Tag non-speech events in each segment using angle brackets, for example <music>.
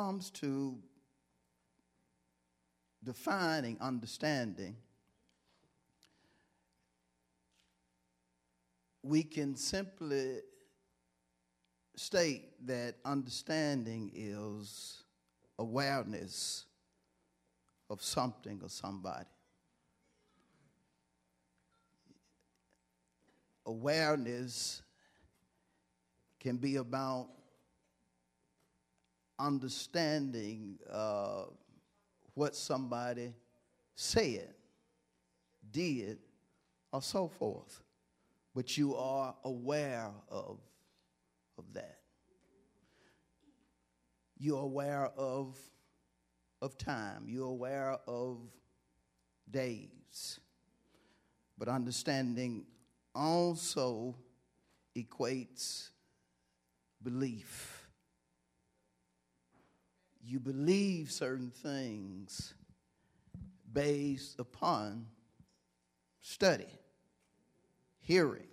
Comes to defining understanding, we can simply state that understanding is awareness of something or somebody. Awareness can be about understanding uh, what somebody said, did, or so forth. But you are aware of, of that. You're aware of, of time. You're aware of days. But understanding also equates belief you believe certain things based upon study, hearing,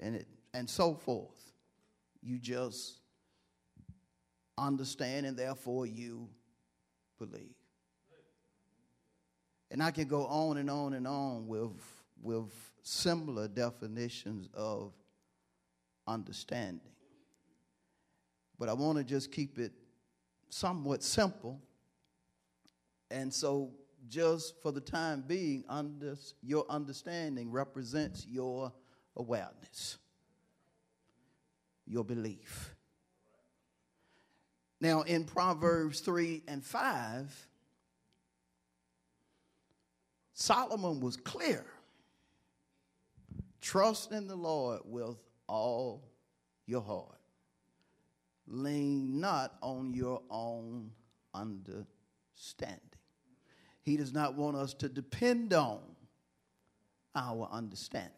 and, it, and so forth. You just understand and therefore you believe. And I can go on and on and on with, with similar definitions of understanding. But I want to just keep it somewhat simple. And so, just for the time being, under, your understanding represents your awareness, your belief. Now, in Proverbs 3 and 5, Solomon was clear. Trust in the Lord with all your heart lean not on your own understanding. He does not want us to depend on our understanding.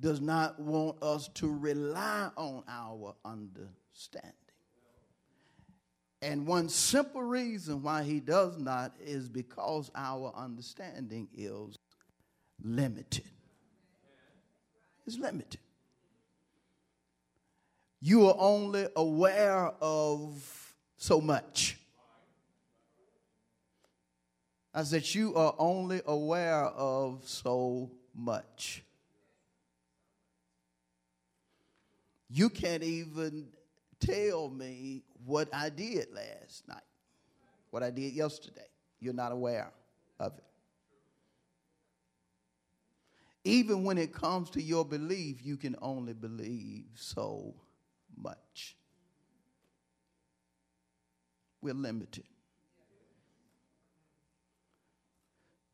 Does not want us to rely on our understanding. And one simple reason why he does not is because our understanding is limited. It's limited you are only aware of so much. I said, You are only aware of so much. You can't even tell me what I did last night, what I did yesterday. You're not aware of it. Even when it comes to your belief, you can only believe so much. We're limited.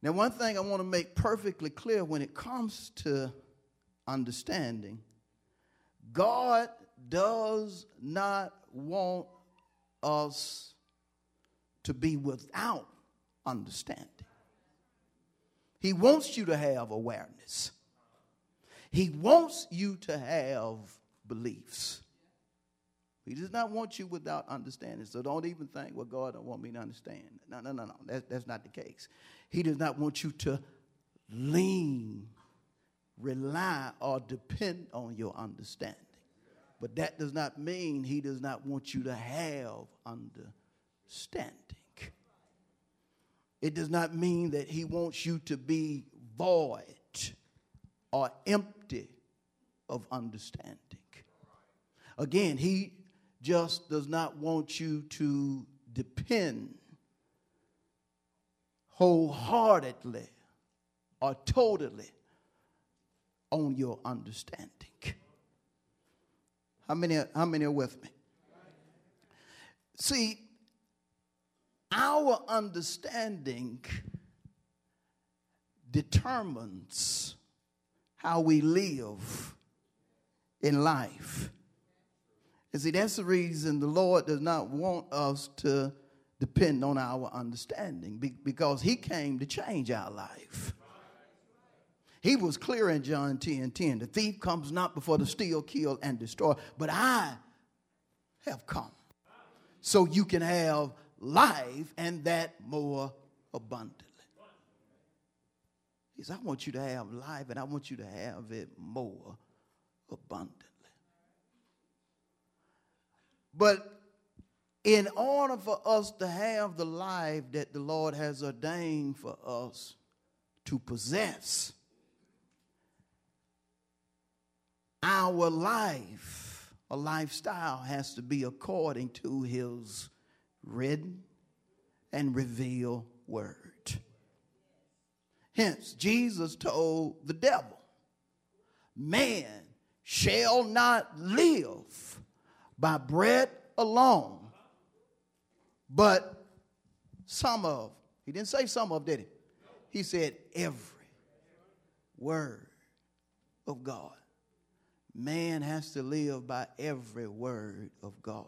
Now, one thing I want to make perfectly clear when it comes to understanding God does not want us to be without understanding. He wants you to have awareness. He wants you to have beliefs. He does not want you without understanding. So don't even think, well, God don't want me to understand. No, no, no, no. That, that's not the case. He does not want you to lean, rely, or depend on your understanding. But that does not mean he does not want you to have understanding. It does not mean that he wants you to be void or empty of understanding. Again, he just does not want you to depend wholeheartedly or totally on your understanding. How many, how many are with me? See, our understanding determines how we live in life. And see, that's the reason the Lord does not want us to depend on our understanding because He came to change our life. He was clear in John 10 10. The thief comes not before to steal, kill, and destroy, but I have come so you can have life and that more abundantly. He says, I want you to have life and I want you to have it more abundantly. But in order for us to have the life that the Lord has ordained for us to possess, our life, a lifestyle, has to be according to His written and revealed word. Hence, Jesus told the devil, Man shall not live by bread alone, but some of, he didn't say some of, did he? He said every word of God. Man has to live by every word of God.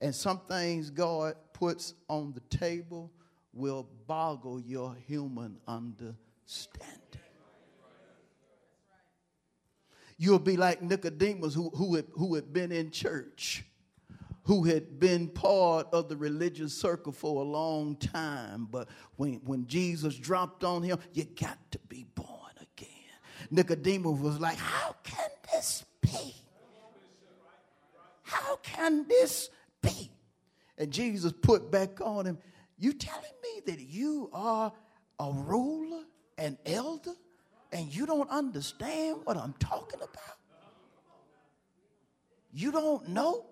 And some things God puts on the table will boggle your human understanding. You'll be like Nicodemus, who, who, had, who had been in church, who had been part of the religious circle for a long time. But when, when Jesus dropped on him, you got to be born again. Nicodemus was like, How can this be? How can this be? And Jesus put back on him, You telling me that you are a ruler, an elder, and you don't understand what I'm talking about? You don't know?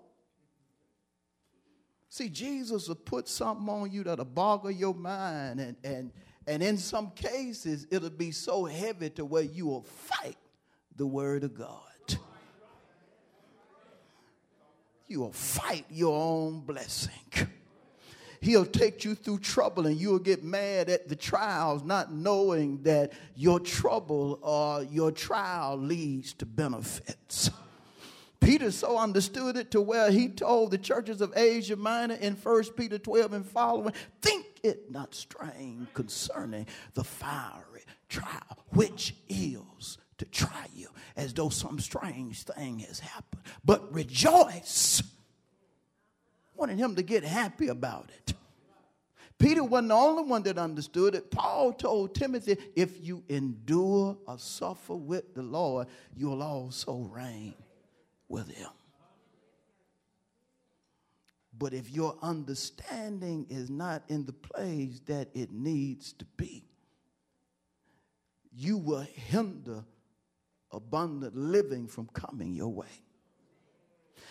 See, Jesus will put something on you that'll boggle your mind, and, and, and in some cases, it'll be so heavy to where you will fight the Word of God. You will fight your own blessing. He'll take you through trouble and you'll get mad at the trials, not knowing that your trouble or your trial leads to benefits. Peter so understood it to where he told the churches of Asia Minor in 1 Peter 12 and following, think it not strange concerning the fiery trial, which is to try you as though some strange thing has happened. But rejoice. Wanted him to get happy about it. Peter wasn't the only one that understood it. Paul told Timothy, if you endure or suffer with the Lord, you'll also reign with him. But if your understanding is not in the place that it needs to be, you will hinder abundant living from coming your way.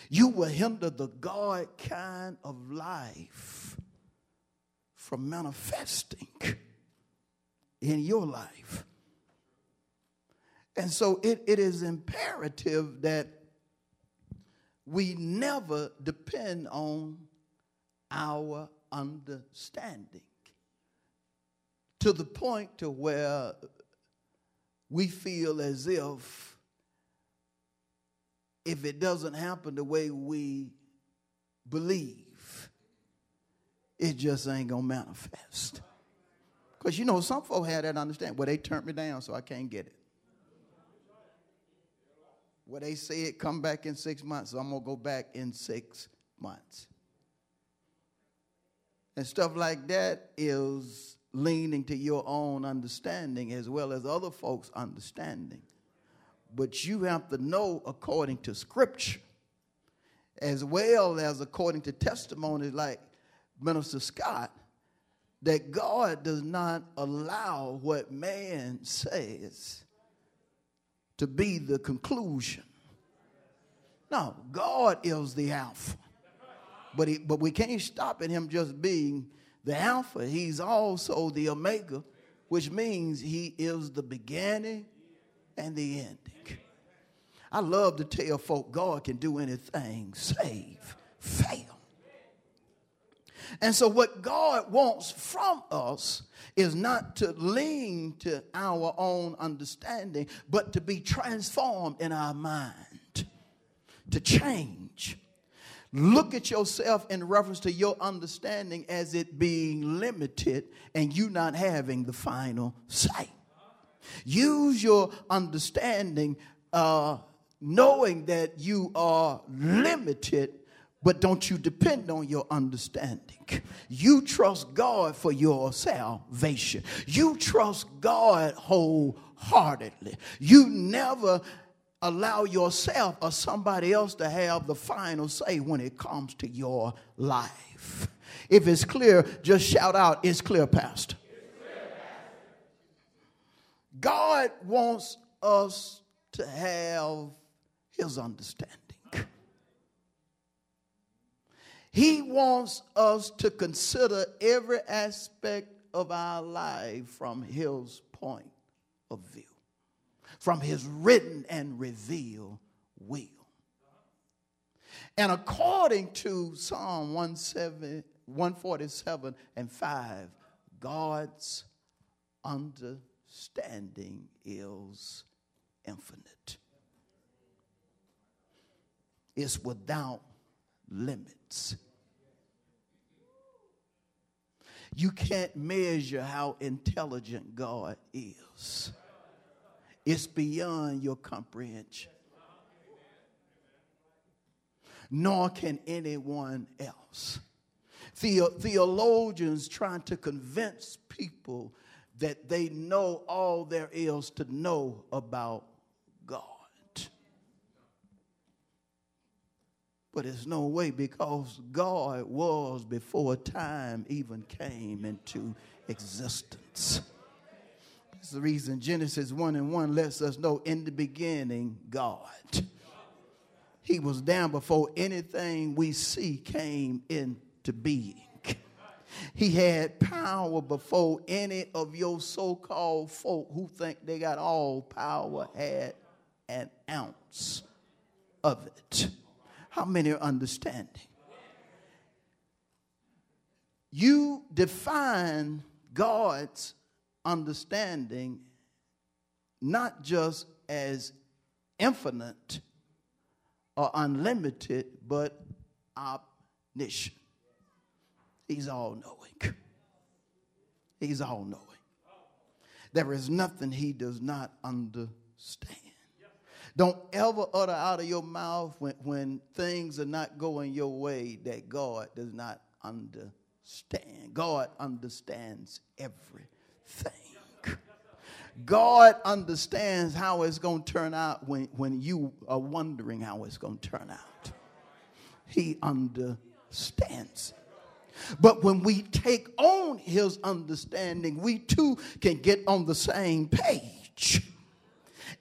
You will hinder the God kind of life from manifesting in your life. And so it, it is imperative that we never depend on our understanding to the point to where we feel as if if it doesn't happen the way we believe, it just ain't gonna manifest. Because you know, some folk had that understanding. Well, they turned me down, so I can't get it. Well, they say it come back in six months, so I'm gonna go back in six months. And stuff like that is leaning to your own understanding as well as other folks' understanding. But you have to know according to scripture, as well as according to testimonies like Minister Scott, that God does not allow what man says to be the conclusion. No, God is the Alpha. But, he, but we can't stop at him just being the Alpha, he's also the Omega, which means he is the beginning and the ending. I love to tell folk God can do anything save, fail. And so, what God wants from us is not to lean to our own understanding, but to be transformed in our mind, to change. Look at yourself in reference to your understanding as it being limited and you not having the final say. Use your understanding, uh, knowing that you are limited but don't you depend on your understanding. You trust God for your salvation. You trust God wholeheartedly. You never allow yourself or somebody else to have the final say when it comes to your life. If it's clear, just shout out, It's clear, Pastor. God wants us to have his understanding. He wants us to consider every aspect of our life from His point of view, from His written and revealed will. And according to Psalm 147 and 5, God's understanding is infinite. It's without limits. You can't measure how intelligent God is. It's beyond your comprehension. Nor can anyone else. The- theologians trying to convince people that they know all there is to know about God. But it's no way because God was before time even came into existence. That's the reason Genesis 1 and 1 lets us know in the beginning, God. He was down before anything we see came into being. He had power before any of your so called folk who think they got all power had an ounce of it. How many are understanding? You define God's understanding not just as infinite or unlimited, but omniscient. He's all knowing. He's all knowing. There is nothing he does not understand. Don't ever utter out of your mouth when, when things are not going your way that God does not understand. God understands everything. God understands how it's going to turn out when, when you are wondering how it's going to turn out. He understands. But when we take on his understanding, we too can get on the same page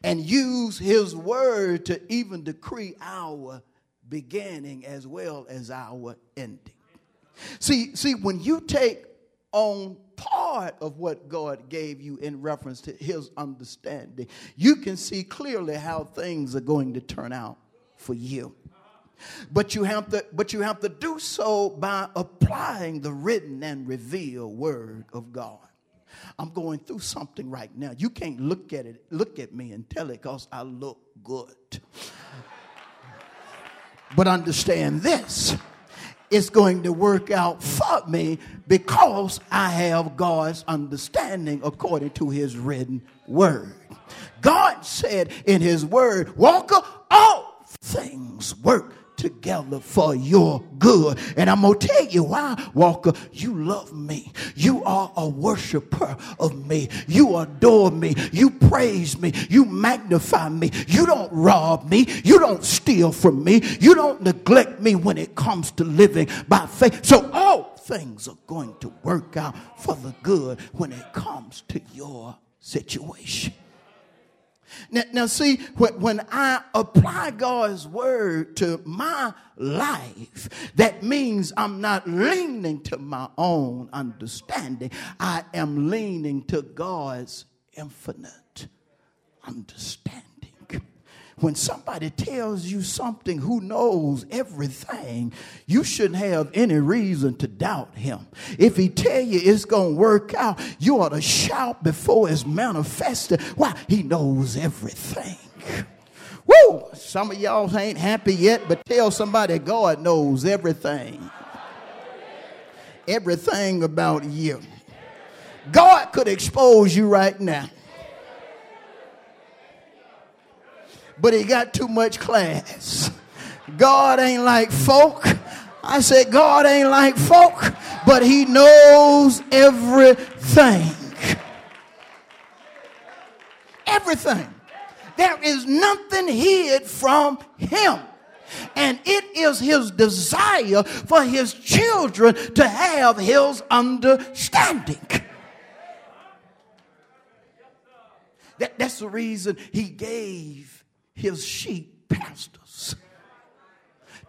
and use his word to even decree our beginning as well as our ending. See, see, when you take on part of what God gave you in reference to his understanding, you can see clearly how things are going to turn out for you. But you have to, but you have to do so by applying the written and revealed word of God. I'm going through something right now. You can't look at it, look at me and tell it because I look good. but understand this it's going to work out for me because I have God's understanding according to his written word. God said in his word, Walker, all things work together for your good. And I'm going to tell you why, Walker, you love me. You are a worshiper of me. You adore me. You praise me. You magnify me. You don't rob me. You don't steal from me. You don't neglect me when it comes to living by faith. So all things are going to work out for the good when it comes to your situation. Now, now see, when I apply God's word to my life, that means I'm not leaning to my own understanding. I am leaning to God's infinite understanding. When somebody tells you something who knows everything, you shouldn't have any reason to doubt him. If he tell you it's going to work out, you ought to shout before it's manifested. Why? He knows everything. Woo! Some of y'all ain't happy yet, but tell somebody God knows everything. Everything about you. God could expose you right now. But he got too much class. God ain't like folk. I said, God ain't like folk, but he knows everything. Everything. There is nothing hid from him. And it is his desire for his children to have his understanding. That, that's the reason he gave his sheep pastors.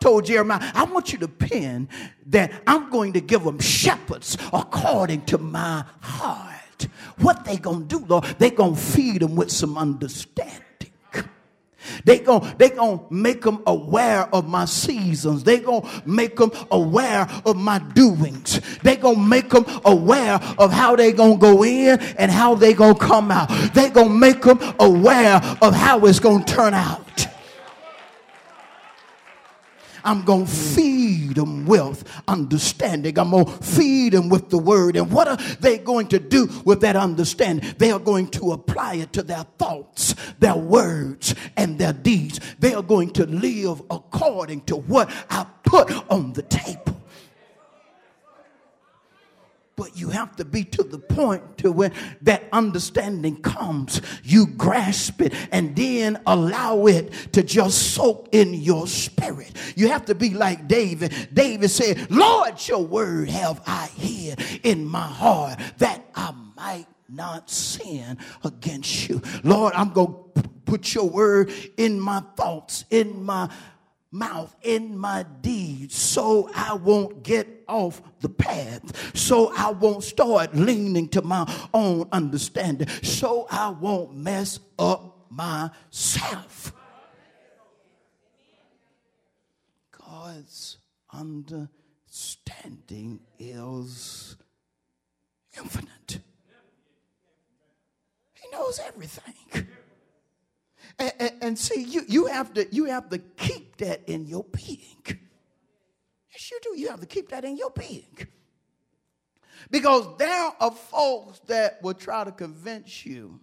Told Jeremiah, I want you to pin that I'm going to give them shepherds according to my heart. What they gonna do, Lord? They gonna feed them with some understanding. They going they gonna make them aware of my seasons. They gonna make them aware of my doings. They gonna make them aware of how they gonna go in and how they gonna come out. They gonna make them aware of how it's gonna turn out. I'm going to feed them with understanding. I'm going to feed them with the word. And what are they going to do with that understanding? They are going to apply it to their thoughts, their words, and their deeds. They are going to live according to what I put on the table. But you have to be to the point to where that understanding comes. You grasp it and then allow it to just soak in your spirit. You have to be like David. David said, Lord, your word have I hid in my heart that I might not sin against you. Lord, I'm going to put your word in my thoughts, in my mouth in my deeds so I won't get off the path, so I won't start leaning to my own understanding, so I won't mess up myself. God's understanding is infinite. He knows everything. And, and, see, you, you, have to, you have to keep that in your being. Yes, you do. You have to keep that in your being. Because there are folks that will try to convince you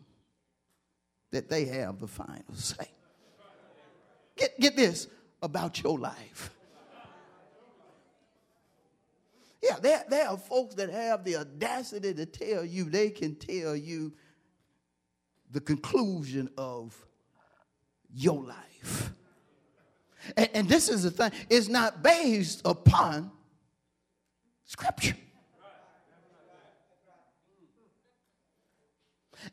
that they have the final say. Get, get this about your life. Yeah, there, there are folks that have the audacity to tell you, they can tell you the conclusion of your life. And, and this is the thing, it's not based upon scripture.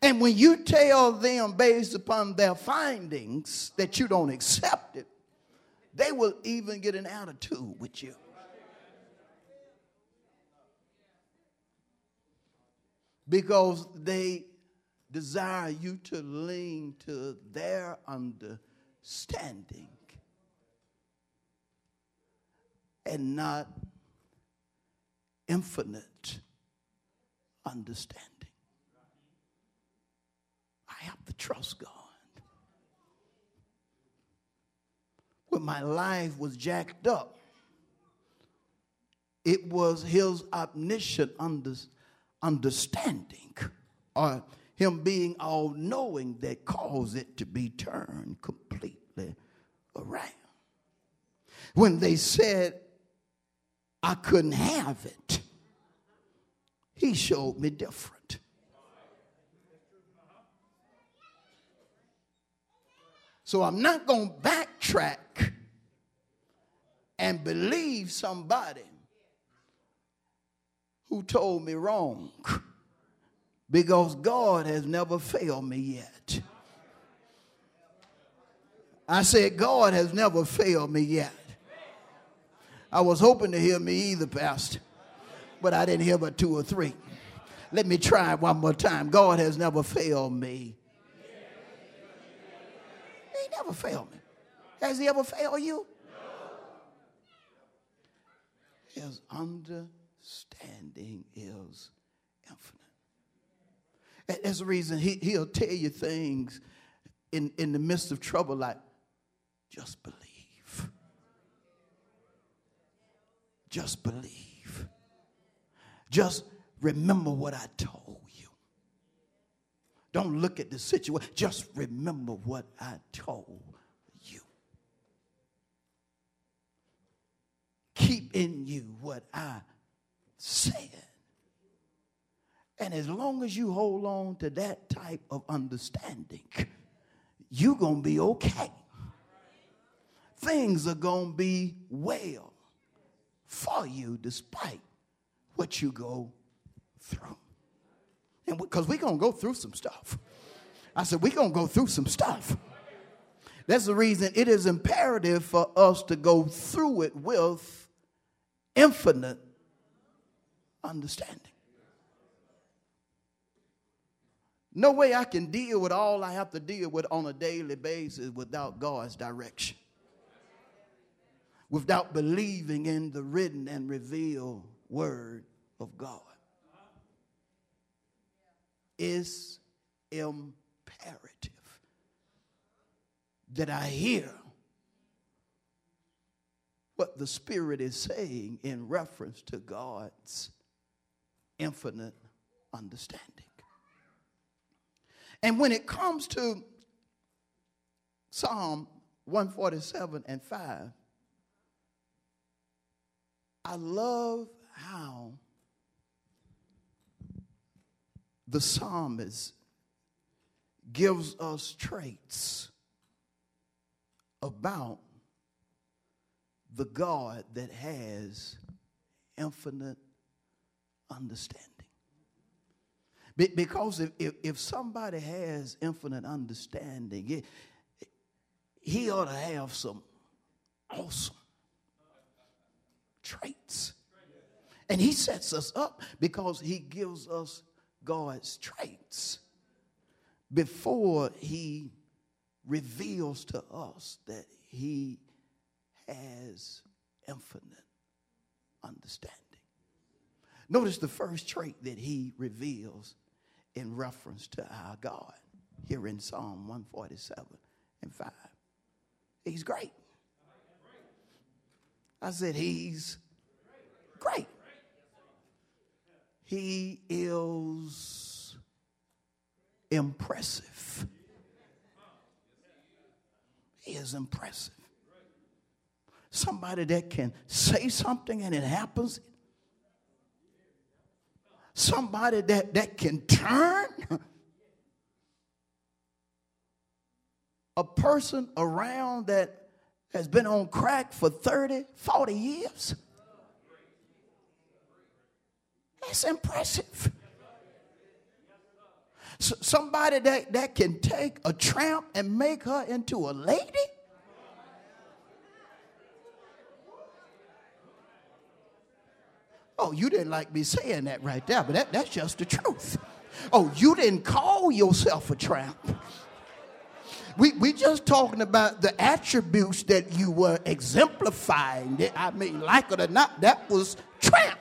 And when you tell them based upon their findings that you don't accept it, they will even get an attitude with you. Because they desire you to lean to their understanding and not infinite understanding. I have to trust God. When my life was jacked up, it was his omniscient understanding or him being all knowing that caused it to be turned completely around. When they said I couldn't have it, he showed me different. So I'm not going to backtrack and believe somebody who told me wrong because God has never failed me yet. I said, God has never failed me yet. I was hoping to hear me either, Pastor, but I didn't hear but two or three. Let me try one more time. God has never failed me. He never failed me. Has he ever failed you? His understanding is infinite. That's the reason he, he'll tell you things in, in the midst of trouble like, just believe. Just believe. Just remember what I told you. Don't look at the situation. Just remember what I told you. Keep in you what I said. And as long as you hold on to that type of understanding, you're going to be okay. Things are going to be well for you despite what you go through. And because we're going to go through some stuff. I said, we're going to go through some stuff. That's the reason it is imperative for us to go through it with infinite understanding. No way I can deal with all I have to deal with on a daily basis without God's direction. Without believing in the written and revealed word of God. It's imperative that I hear what the Spirit is saying in reference to God's infinite understanding. And when it comes to Psalm 147 and 5, I love how the psalmist gives us traits about the God that has infinite understanding. Because if, if, if somebody has infinite understanding, it, he ought to have some awesome traits. And he sets us up because he gives us God's traits before he reveals to us that he has infinite understanding. Notice the first trait that he reveals in reference to our God here in Psalm 147 and 5. He's great. I said, He's great. He is impressive. He is impressive. Somebody that can say something and it happens somebody that, that can turn a person around that has been on crack for 30, 40 years. That's impressive. somebody that, that can take a tramp and make her into a lady. Oh, you didn't like me saying that right there, but that, that's just the truth. Oh, you didn't call yourself a tramp. We we just talking about the attributes that you were exemplifying. I mean, like it or not, that was tramp.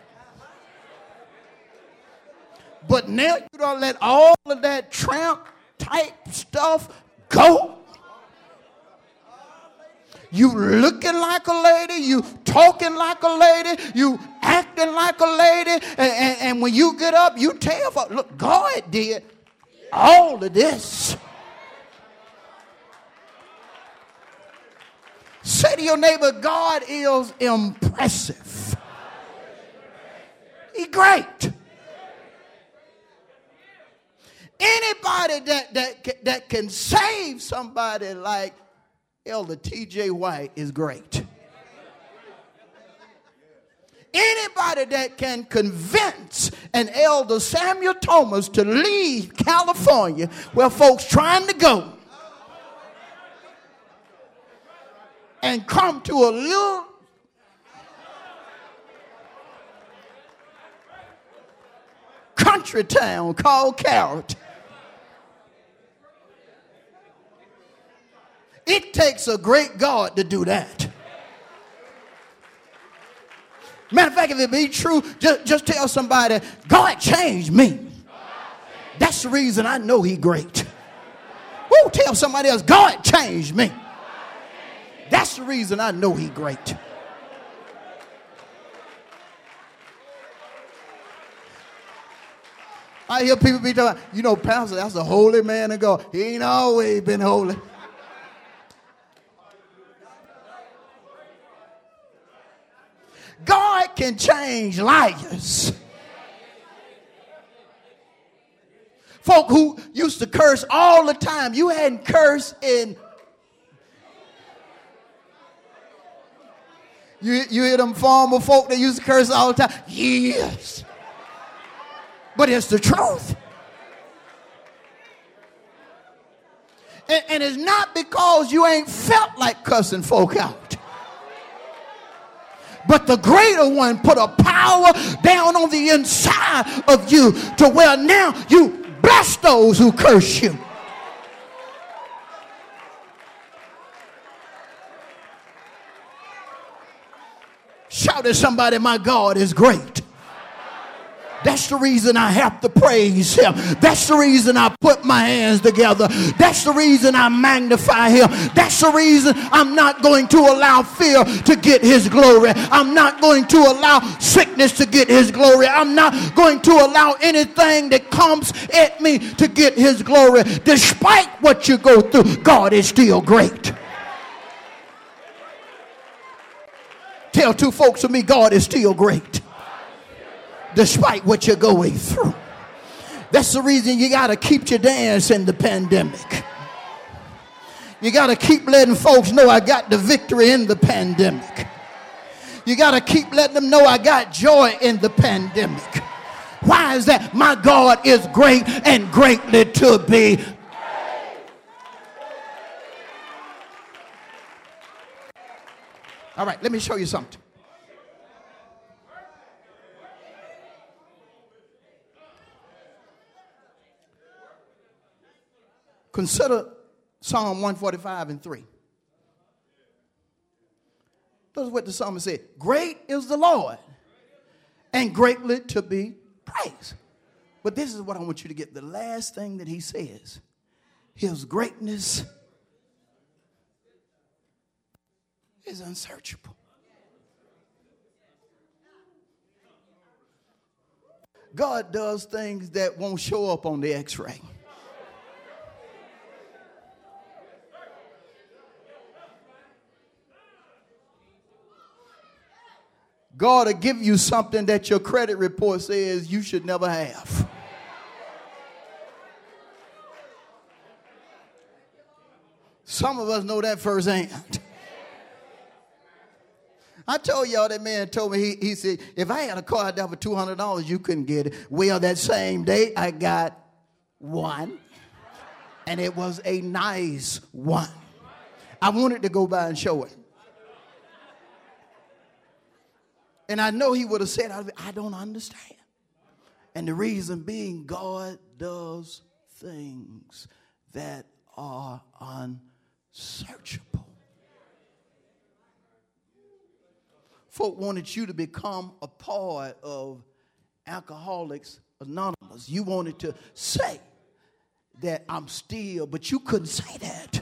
But now you don't let all of that tramp type stuff go. You looking like a lady, you talking like a lady, you acting like a lady, and, and, and when you get up, you tell, look, God did all of this. Say to your neighbor, God is impressive. He great. Anybody that, that, that can save somebody like Elder T.J. White is great. Anybody that can convince an elder Samuel Thomas to leave California where folks trying to go and come to a little country town called Carrollton It takes a great God to do that. Matter of fact, if it be true, just, just tell somebody, God changed me. That's the reason I know He great. Woo, tell somebody else, God changed me. That's the reason I know He great. I hear people be talking, you know, Pastor, that's a holy man of God. He ain't always been holy. God can change liars. Folk who used to curse all the time, you hadn't cursed in. You, you hear them former folk that used to curse all the time? Yes. But it's the truth. And, and it's not because you ain't felt like cussing folk out. But the greater one put a power down on the inside of you to where now you bless those who curse you. Shout at somebody, my God is great. That's the reason I have to praise him. That's the reason I put my hands together. That's the reason I magnify him. That's the reason I'm not going to allow fear to get his glory. I'm not going to allow sickness to get his glory. I'm not going to allow anything that comes at me to get his glory. Despite what you go through, God is still great. Tell two folks to me, God is still great despite what you're going through. That's the reason you got to keep your dance in the pandemic. You got to keep letting folks know I got the victory in the pandemic. You got to keep letting them know I got joy in the pandemic. Why is that? My God is great and greatly to be. All right, let me show you something. Consider Psalm 145 and 3. That's what the psalmist said. Great is the Lord and greatly to be praised. But this is what I want you to get. The last thing that he says his greatness is unsearchable. God does things that won't show up on the x ray. God will give you something that your credit report says you should never have. Some of us know that firsthand. I told y'all that man told me, he, he said, if I had a car out there for $200, you couldn't get it. Well, that same day, I got one, and it was a nice one. I wanted to go by and show it. And I know he would have said, I don't understand. And the reason being, God does things that are unsearchable. Folk wanted you to become a part of Alcoholics Anonymous. You wanted to say that I'm still, but you couldn't say that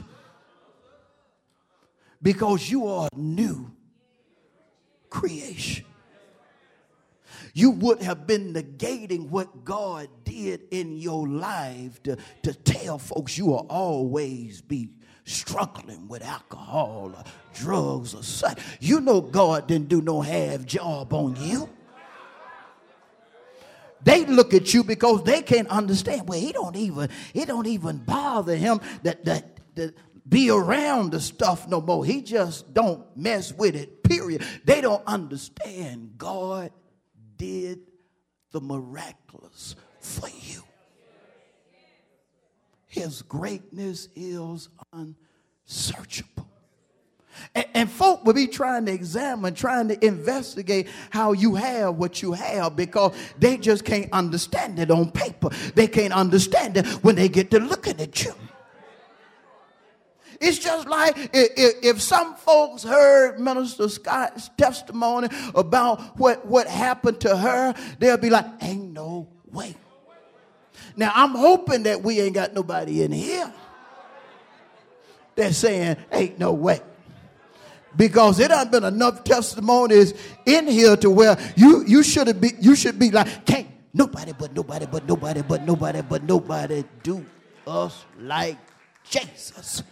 because you are a new creation you would have been negating what God did in your life to, to tell folks you will always be struggling with alcohol or drugs or such. You know God didn't do no half job on you. They look at you because they can't understand. Well, he don't even, it don't even bother him that that that be around the stuff no more. He just don't mess with it, period. They don't understand God did the miraculous for you. His greatness is unsearchable. And, and, folk will be trying to examine, trying to investigate how you have what you have because they just can't understand it on paper. They can't understand it when they get to looking at you. It's just like if, if some folks heard Minister Scott's testimony about what, what happened to her, they'll be like, ain't no way. Now, I'm hoping that we ain't got nobody in here that's saying, ain't no way. Because it done been enough testimonies in here to where you, you should be you should be like, can't nobody but nobody but nobody but nobody but nobody do us like Jesus.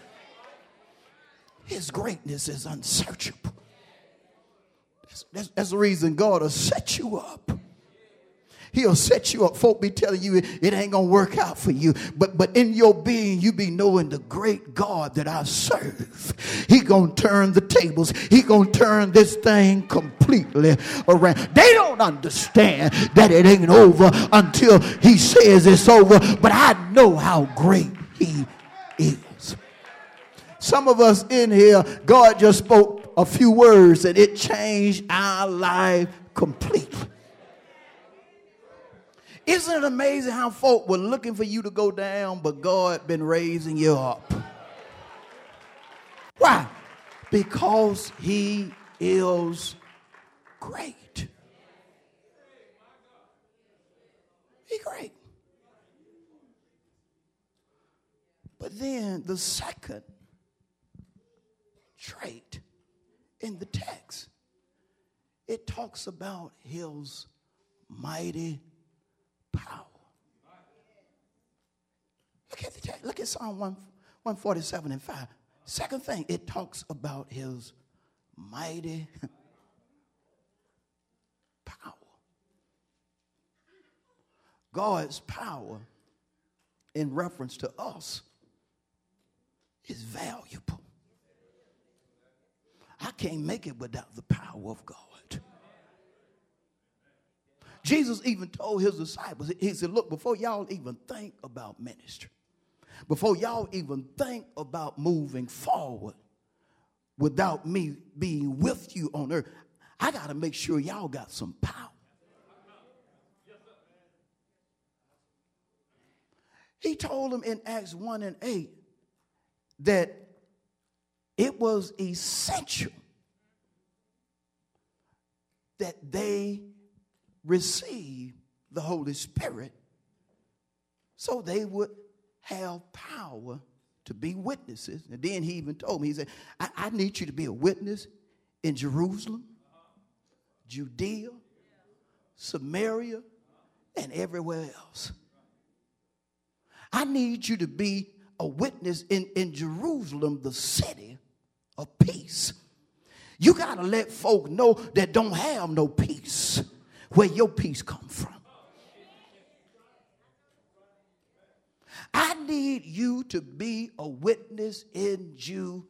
His greatness is unsearchable. That's, that's, that's the reason God will set you up. He'll set you up. Folk be telling you it, it ain't gonna work out for you. But but in your being, you be knowing the great God that I serve. He gonna turn the tables. He gonna turn this thing completely around. They don't understand that it ain't over until he says it's over. But I know how great he is. Some of us in here, God just spoke a few words and it changed our life completely. Isn't it amazing how folk were looking for you to go down, but God been raising you up? Why? Because he is great. He great. But then the second trait in the text. It talks about his mighty power. Look at the text. Look at Psalm 1, 147 and 5. Second thing, it talks about his mighty power. God's power in reference to us is valuable. I can't make it without the power of God. Jesus even told his disciples, he said, Look, before y'all even think about ministry, before y'all even think about moving forward without me being with you on earth, I got to make sure y'all got some power. He told them in Acts 1 and 8 that it was essential that they receive the Holy Spirit so they would have power to be witnesses. And then he even told me, he said, I, I need you to be a witness in Jerusalem, Judea, Samaria, and everywhere else. I need you to be a witness in, in Jerusalem, the city of peace. You got to let folk know that don't have no peace where your peace come from. I need you to be a witness in Judea.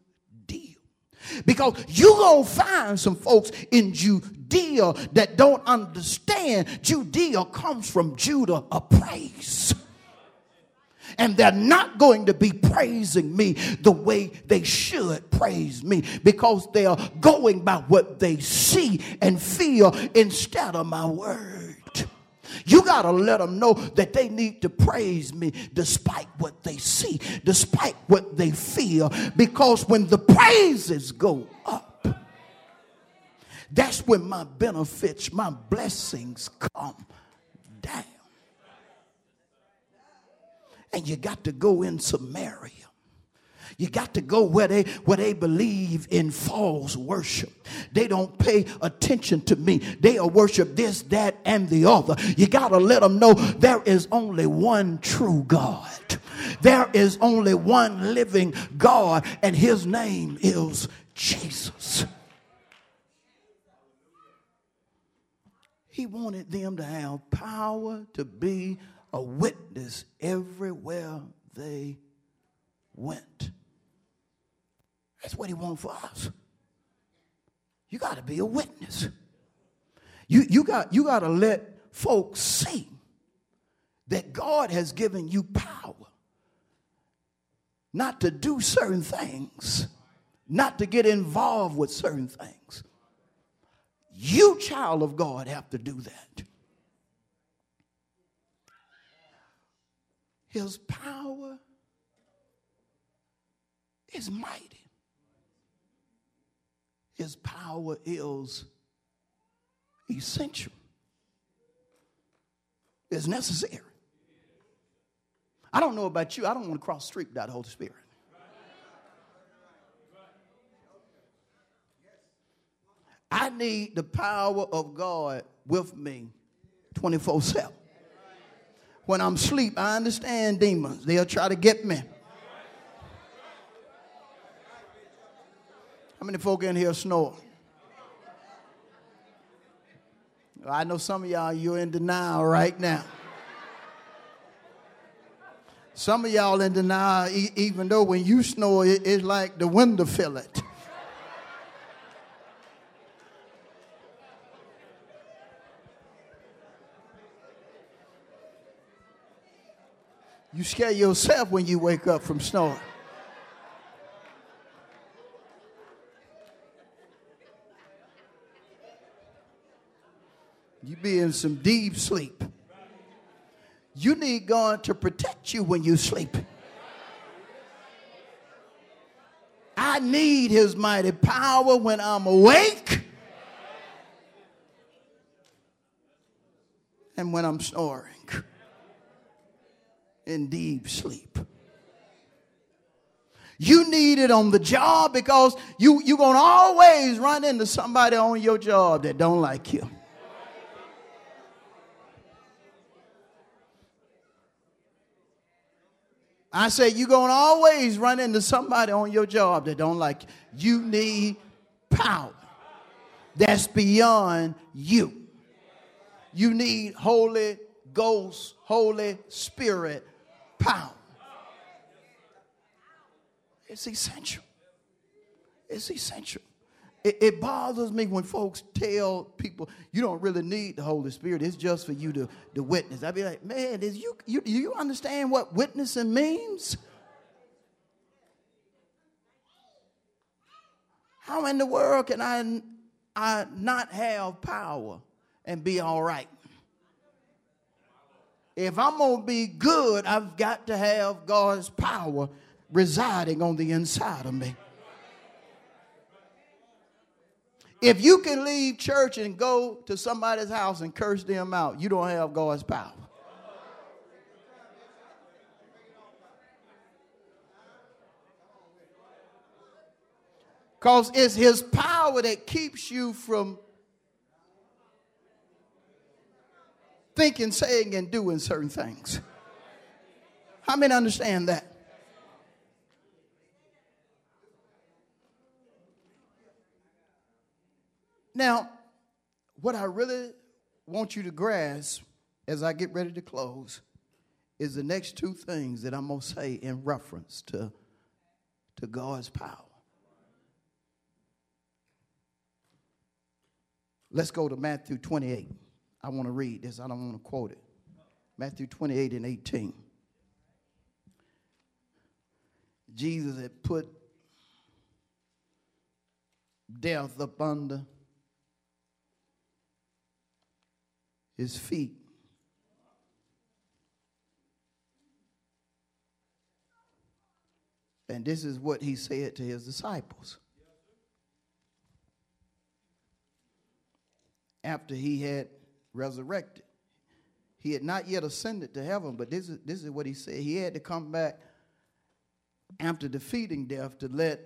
Because you're going to find some folks in Judea that don't understand Judea comes from Judah, a praise and they're not going to be praising me the way they should praise me because they are going by what they see and feel instead of my word. You got to let them know that they need to praise me despite what they see, despite what they feel, because when the praises go up, that's when my benefits, my blessings come down and you got to go in Samaria. You got to go where they where they believe in false worship. They don't pay attention to me. They'll worship this, that, and the other. You got to let them know there is only one true God. There is only one living God, and his name is Jesus. He wanted them to have power to be a witness everywhere they went. That's what he wants for us. You got to be a witness. You, you, got, you got to let folks see that God has given you power not to do certain things, not to get involved with certain things. You, child of God, have to do that. His power is mighty. His power is essential. It's necessary. I don't know about you. I don't want to cross street without the Holy Spirit. I need the power of God with me 24 7. When I'm asleep, I understand demons. They'll try to get me. How many folk in here snore? I know some of y'all, you're in denial right now. Some of y'all in denial, even though when you snore, it's like the wind window fillet. You scare yourself when you wake up from snoring. You be in some deep sleep. You need God to protect you when you sleep. I need his mighty power when I'm awake and when I'm snoring in deep sleep. You need it on the job because you, you're going to always run into somebody on your job that don't like you. I say you're going to always run into somebody on your job that don't like you. You need power that's beyond you. You need Holy Ghost, Holy Spirit power. It's essential. It's essential. It, it, bothers me when folks tell people you don't really need the Holy Spirit. It's just for you to, to witness. I'd be like, man, is you, you, do you understand what witnessing means? How in the world can I, I not have power and be all right? If I'm going to be good, I've got to have God's power residing on the inside of me. If you can leave church and go to somebody's house and curse them out, you don't have God's power. Because it's his power that keeps you from thinking, saying, and doing certain things. How many understand that? Now, what I really want you to grasp as I get ready to close is the next two things that I'm going to say in reference to, to God's power. Let's go to Matthew 28. I want to read this, I don't want to quote it. Matthew 28 and 18. Jesus had put death up under his feet. And this is what he said to his disciples. After he had resurrected. He had not yet ascended to heaven, but this is, this is what he said. He had to come back after defeating death to let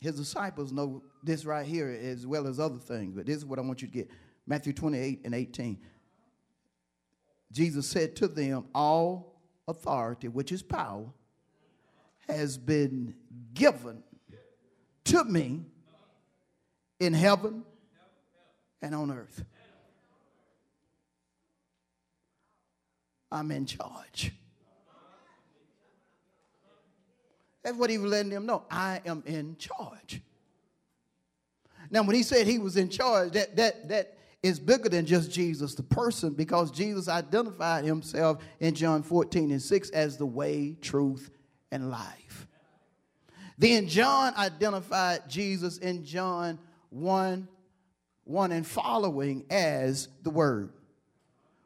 his disciples know this right here as well as other things. But this is what I want you to get Matthew 28 and 18. Jesus said to them, All authority, which is power, has been given to me in heaven and on earth. I'm in charge. That's what he was letting them know. I am in charge. Now, when he said he was in charge, that that that is bigger than just Jesus, the person, because Jesus identified himself in John 14 and 6 as the way, truth, and life. Then John identified Jesus in John 1 1 and following as the Word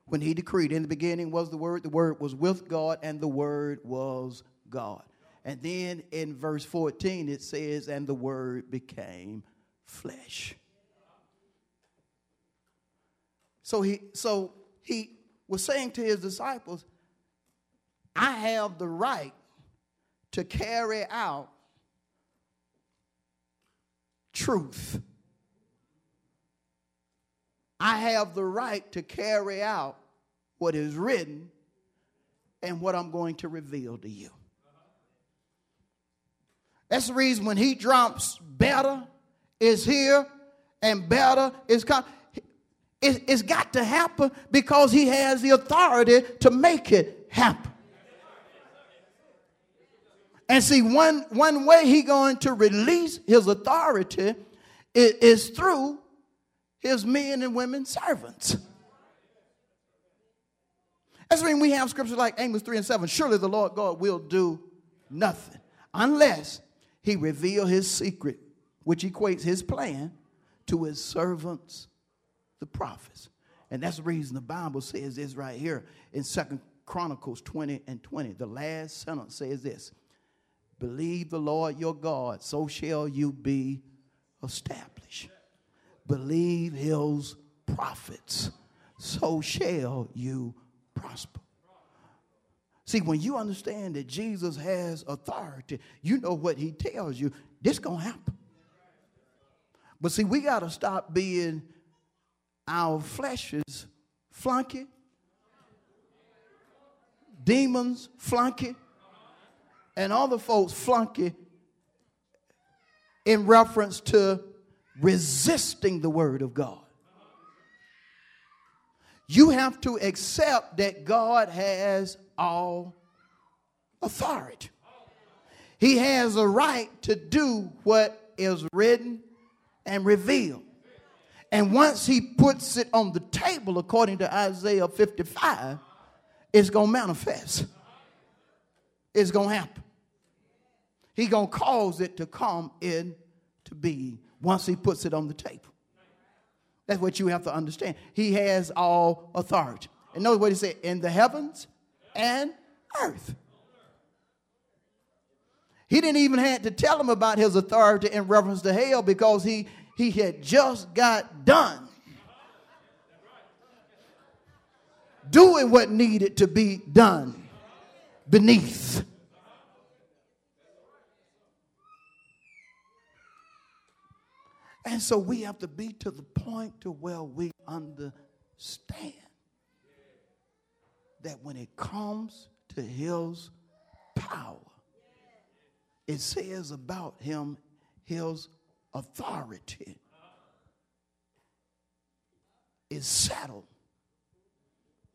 when he decreed, In the beginning was the Word, the Word was with God, and the Word was God. And then in verse 14 it says, and the word became flesh. So he so he was saying to his disciples, I have the right to carry out truth. I have the right to carry out what is written and what I'm going to reveal to you. That's the reason when he drops better is here and better is coming. it's got to happen because he has the authority to make it happen. And see, one, one way he going to release his authority is, is through his men and women servants. That's when we have scriptures like Amos 3 and 7. Surely the Lord God will do nothing unless he reveal his secret, which equates his plan to his servants, the prophets. And that's the reason the Bible says this right here in Second Chronicles 20 and 20. The last sentence says this Believe the Lord your God, so shall you be established. Believe his prophets, so shall you prosper. See, when you understand that Jesus has authority, you know what he tells you, this going to happen. But see, we got to stop being our flesh's flunky, demons flunky, and other folks flunky in reference to resisting the word of God. You have to accept that God has all authority. He has a right to do what is written and revealed. And once he puts it on the table, according to Isaiah 55, it's going to manifest. It's going to happen. He's going to cause it to come into being once he puts it on the table. That's what you have to understand. He has all authority. And notice what he said in the heavens and earth. He didn't even have to tell him about his authority in reference to hell because he, he had just got done doing what needed to be done beneath. And so we have to be to the point to where we understand that when it comes to his power, it says about him his authority is settled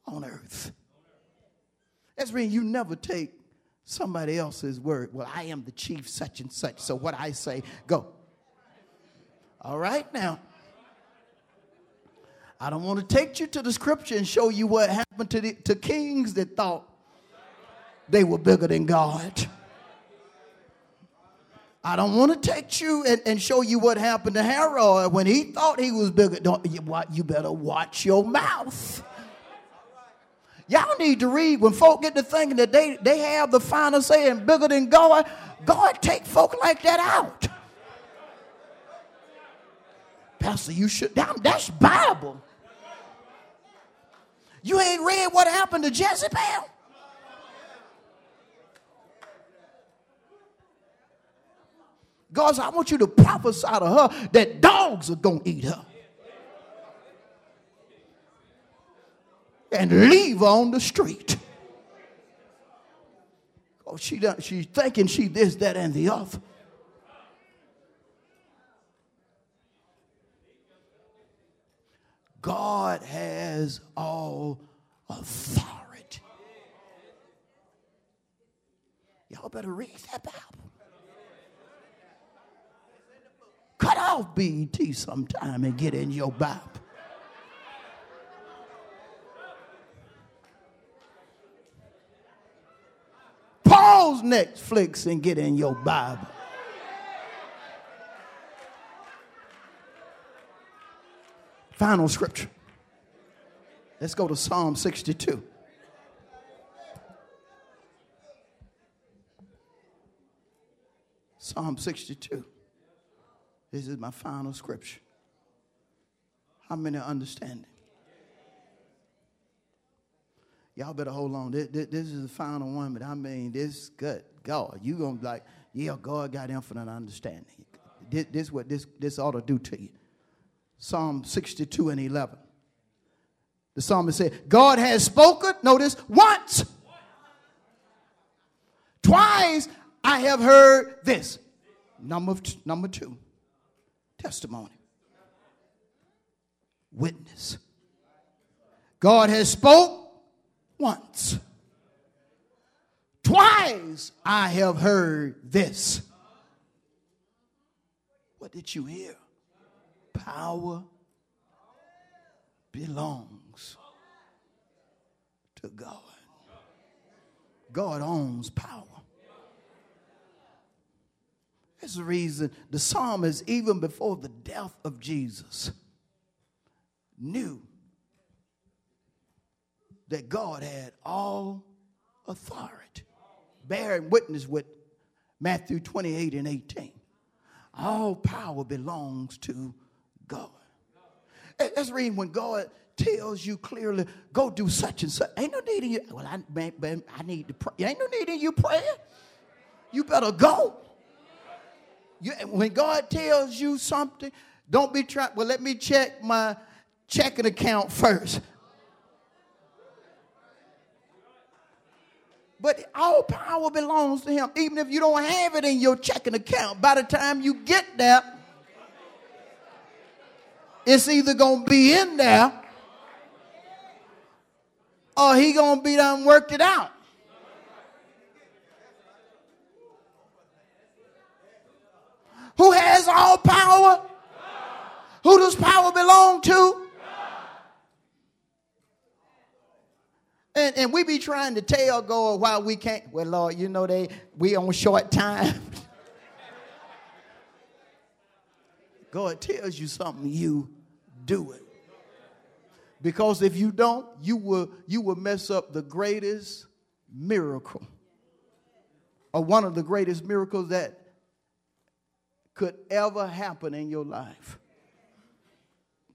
on earth. That's when you never take somebody else's word. Well, I am the chief such and such, so what I say, go. All right now. I don't want to take you to the scripture and show you what happened to, the, to kings that thought they were bigger than God. I don't want to take you and, and show you what happened to Herod when he thought he was bigger. Don't, you, you better watch your mouth. Y'all need to read when folk get to thinking that they, they have the final say and bigger than God. God take folk like that out. Pastor, you should. That, that's Bible. You ain't read what happened to Jezebel? God said, I want you to prophesy to her that dogs are going to eat her. And leave her on the street. Oh, she done, she's thinking she this, that, and the other. God has all authority. Y'all better read that Bible. Cut off BET sometime and get in your Bible. Pause Netflix and get in your Bible. Final scripture. Let's go to Psalm 62. Psalm 62. This is my final scripture. How many are understanding? Y'all better hold on. This, this, this, is the final one, but I mean, this good God. You gonna be like, yeah, God got infinite understanding. This, this what this this ought to do to you. Psalm 62 and 11. The psalmist said, God has spoken, notice, once. Twice I have heard this. Number, number two, testimony. Witness. God has spoke once. Twice I have heard this. What did you hear? Power belongs to God. God owns power. That's the reason the psalmist, even before the death of Jesus, knew that God had all authority, bearing witness with Matthew 28 and 18. All power belongs to God. The reason when God tells you clearly, go do such and such. Ain't no need in you. Well, I, man, I need to pray. Ain't no need in you praying. You better go. You, when God tells you something, don't be trying, well, let me check my checking account first. But all power belongs to him. Even if you don't have it in your checking account, by the time you get there, it's either going to be in there or he going to be done worked it out. Who has all power? Who does power belong to? And, and we be trying to tell God why we can't. Well, Lord, you know they we on short time. <laughs> God tells you something, you do it. Because if you don't, you will you will mess up the greatest miracle. Or one of the greatest miracles that could ever happen in your life.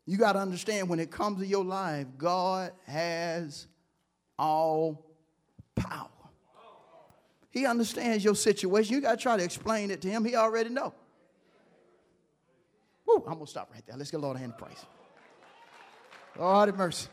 You got to understand when it comes to your life, God has all power. He understands your situation. You got to try to explain it to him. He already know. I'm going to stop right there. Let's get Lord a hand of praise. Lord have mercy.